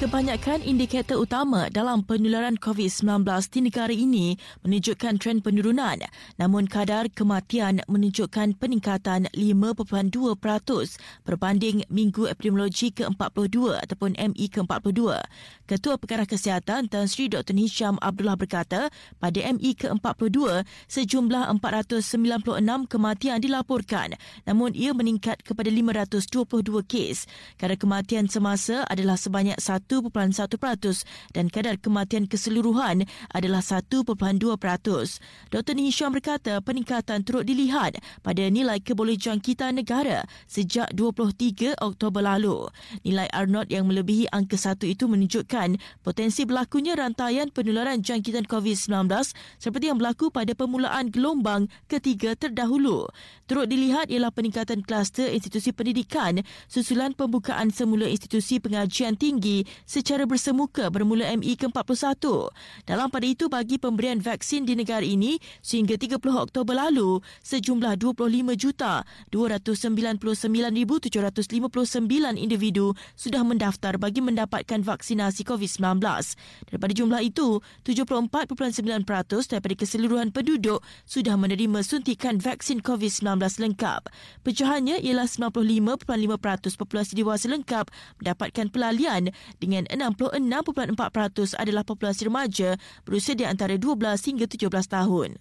Kebanyakan indikator utama dalam penularan COVID-19 di negara ini menunjukkan tren penurunan namun kadar kematian menunjukkan peningkatan 5.2% berbanding Minggu Epidemiologi ke-42 ataupun ME ke-42. Ketua Pengarah Kesihatan Tan Sri Dr. Hisham Abdullah berkata pada ME ke-42 sejumlah 496 kematian dilaporkan namun ia meningkat kepada 522 kes. Kadar kematian semasa adalah sebanyak 1.1% dan kadar kematian keseluruhan adalah 1.2%. Dr. Hisham berkata peningkatan turut dilihat pada nilai kebolehjangkitan negara sejak 23 Oktober lalu. Nilai R0 yang melebihi angka 1 itu menunjukkan potensi berlakunya rantaian penularan jangkitan COVID-19 seperti yang berlaku pada permulaan gelombang ketiga terdahulu. Turut dilihat ialah peningkatan kluster institusi pendidikan susulan pembukaan semula institusi pengajian tinggi secara bersemuka bermula ME ke-41. Dalam pada itu bagi pemberian vaksin di negara ini sehingga 30 Oktober lalu sejumlah 25 juta 299,759 individu sudah mendaftar bagi mendapatkan vaksinasi COVID-19. Daripada jumlah itu, 74.9% daripada keseluruhan penduduk sudah menerima suntikan vaksin COVID-19 lengkap. Pecahannya ialah 95.5% populasi dewasa lengkap mendapatkan pelalian dengan 66.4% adalah populasi remaja berusia di antara 12 hingga 17 tahun.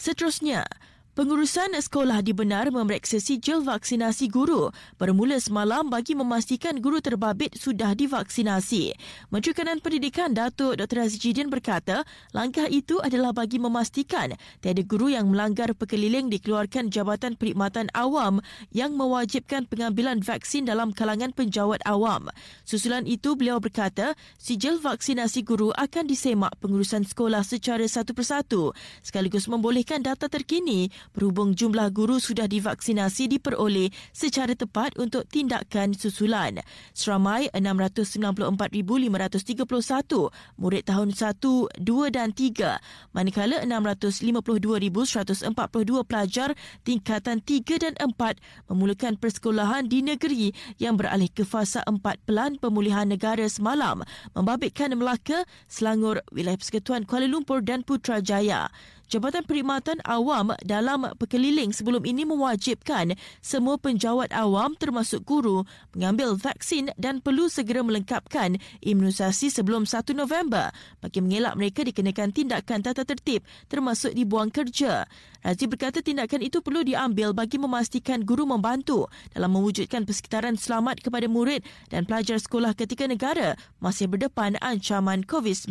Seterusnya, Pengurusan sekolah dibenar memeriksa sijil vaksinasi guru bermula semalam bagi memastikan guru terbabit sudah divaksinasi. Menteri Kanan Pendidikan Datuk Dr. Aziz Jidin berkata, langkah itu adalah bagi memastikan tiada guru yang melanggar perkeliling dikeluarkan Jabatan Perkhidmatan Awam yang mewajibkan pengambilan vaksin dalam kalangan penjawat awam. Susulan itu, beliau berkata, sijil vaksinasi guru akan disemak pengurusan sekolah secara satu persatu sekaligus membolehkan data terkini berhubung jumlah guru sudah divaksinasi diperoleh secara tepat untuk tindakan susulan. Seramai 694,531 murid tahun 1, 2 dan 3 manakala 652,142 pelajar tingkatan 3 dan 4 memulakan persekolahan di negeri yang beralih ke fasa 4 pelan pemulihan negara semalam membabitkan Melaka, Selangor, Wilayah Persekutuan Kuala Lumpur dan Putrajaya. Jabatan Perkhidmatan Awam dalam perkeliling sebelum ini mewajibkan semua penjawat awam termasuk guru mengambil vaksin dan perlu segera melengkapkan imunisasi sebelum 1 November bagi mengelak mereka dikenakan tindakan tata tertib termasuk dibuang kerja. Razi berkata tindakan itu perlu diambil bagi memastikan guru membantu dalam mewujudkan persekitaran selamat kepada murid dan pelajar sekolah ketika negara masih berdepan ancaman COVID-19.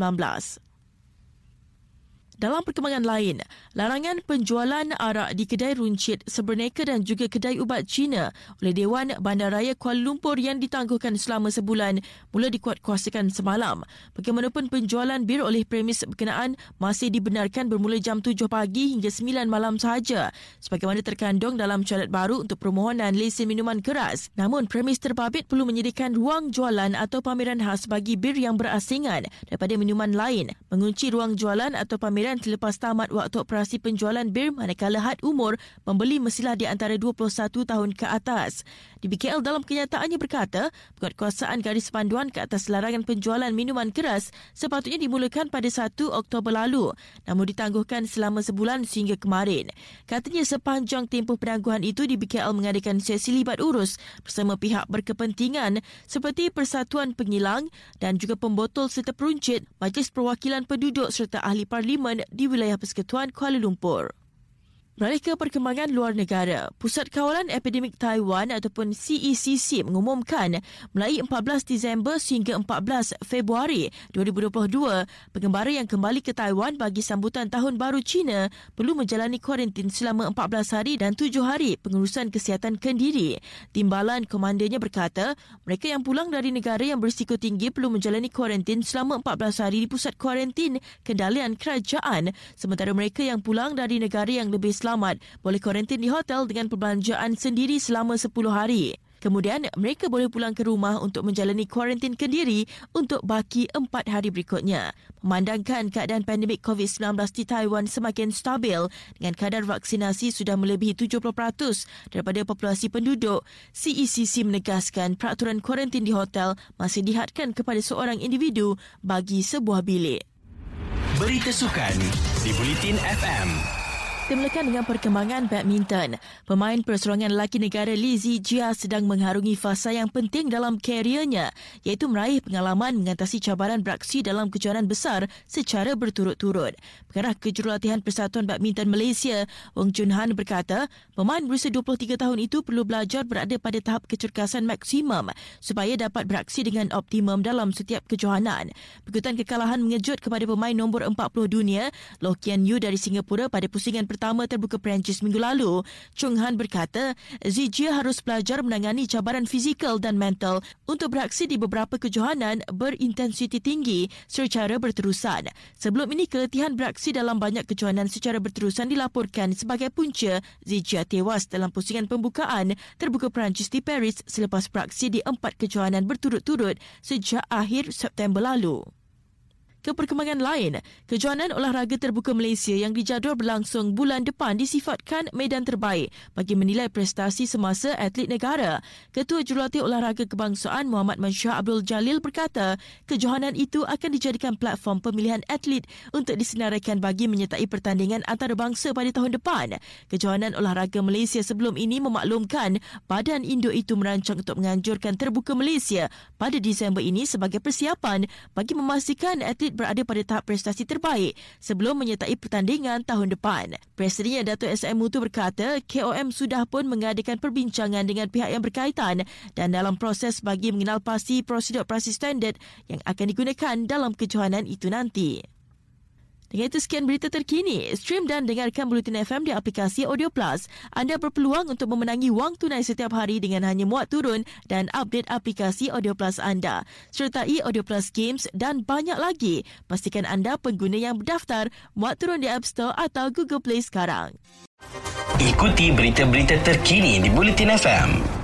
Dalam perkembangan lain, larangan penjualan arak di kedai runcit Seberneka dan juga kedai ubat Cina oleh Dewan Bandaraya Kuala Lumpur yang ditangguhkan selama sebulan mula dikuatkuasakan semalam. Bagaimanapun penjualan bir oleh premis berkenaan masih dibenarkan bermula jam 7 pagi hingga 9 malam sahaja sebagaimana terkandung dalam cadat baru untuk permohonan lesen minuman keras. Namun premis terbabit perlu menyediakan ruang jualan atau pameran khas bagi bir yang berasingan daripada minuman lain. Mengunci ruang jualan atau pameran dan selepas tamat waktu operasi penjualan bir manakala had umur pembeli mestilah di antara 21 tahun ke atas. Di BKL dalam kenyataannya berkata, penguatkuasaan garis panduan ke atas larangan penjualan minuman keras sepatutnya dimulakan pada 1 Oktober lalu namun ditangguhkan selama sebulan sehingga kemarin. Katanya sepanjang tempoh penangguhan itu di BKL mengadakan sesi libat urus bersama pihak berkepentingan seperti Persatuan Pengilang dan juga pembotol serta peruncit, Majlis Perwakilan Penduduk serta ahli parlimen di wilayah Persekutuan Kuala Lumpur. Beralih ke perkembangan luar negara, Pusat Kawalan Epidemik Taiwan ataupun CECC mengumumkan mulai 14 Disember sehingga 14 Februari 2022, pengembara yang kembali ke Taiwan bagi sambutan Tahun Baru Cina perlu menjalani kuarantin selama 14 hari dan 7 hari pengurusan kesihatan kendiri. Timbalan komandannya berkata, mereka yang pulang dari negara yang berisiko tinggi perlu menjalani kuarantin selama 14 hari di pusat kuarantin kendalian kerajaan sementara mereka yang pulang dari negara yang lebih selamat boleh kuarantin di hotel dengan perbelanjaan sendiri selama 10 hari. Kemudian, mereka boleh pulang ke rumah untuk menjalani kuarantin kendiri untuk baki empat hari berikutnya. Memandangkan keadaan pandemik COVID-19 di Taiwan semakin stabil dengan kadar vaksinasi sudah melebihi 70% daripada populasi penduduk, CECC menegaskan peraturan kuarantin di hotel masih dihadkan kepada seorang individu bagi sebuah bilik. Berita Sukan di Bulletin FM kita mulakan dengan perkembangan badminton. Pemain perseorangan lelaki negara Li Zijia sedang mengharungi fasa yang penting dalam kariernya iaitu meraih pengalaman mengatasi cabaran beraksi dalam kejuaraan besar secara berturut-turut. Pengarah Kejurulatihan Persatuan Badminton Malaysia, Wong Jun Han berkata, pemain berusia 23 tahun itu perlu belajar berada pada tahap kecergasan maksimum supaya dapat beraksi dengan optimum dalam setiap kejohanan. Berikutan kekalahan mengejut kepada pemain nombor 40 dunia, Loh Kian Yu dari Singapura pada pusingan pertama pertama terbuka Perancis minggu lalu, Chung Han berkata, Zijia harus belajar menangani cabaran fizikal dan mental untuk beraksi di beberapa kejohanan berintensiti tinggi secara berterusan. Sebelum ini, keletihan beraksi dalam banyak kejohanan secara berterusan dilaporkan sebagai punca Zijia tewas dalam pusingan pembukaan terbuka Perancis di Paris selepas beraksi di empat kejohanan berturut-turut sejak akhir September lalu ke perkembangan lain, kejohanan olahraga terbuka Malaysia yang dijadual berlangsung bulan depan disifatkan medan terbaik bagi menilai prestasi semasa atlet negara. Ketua Jurulatih Olahraga Kebangsaan Muhammad Mansyah Abdul Jalil berkata, kejohanan itu akan dijadikan platform pemilihan atlet untuk disenaraikan bagi menyertai pertandingan antarabangsa pada tahun depan. Kejohanan olahraga Malaysia sebelum ini memaklumkan badan induk itu merancang untuk menganjurkan terbuka Malaysia pada Disember ini sebagai persiapan bagi memastikan atlet atlet berada pada tahap prestasi terbaik sebelum menyertai pertandingan tahun depan. Presidennya Datuk SM Mutu berkata, KOM sudah pun mengadakan perbincangan dengan pihak yang berkaitan dan dalam proses bagi mengenal pasti prosedur operasi standard yang akan digunakan dalam kejohanan itu nanti. Dengan itu sekian berita terkini. Stream dan dengarkan Bulletin FM di aplikasi Audio Plus. Anda berpeluang untuk memenangi wang tunai setiap hari dengan hanya muat turun dan update aplikasi Audio Plus anda. Sertai Audio Plus Games dan banyak lagi. Pastikan anda pengguna yang berdaftar muat turun di App Store atau Google Play sekarang. Ikuti berita-berita terkini di Bulletin FM.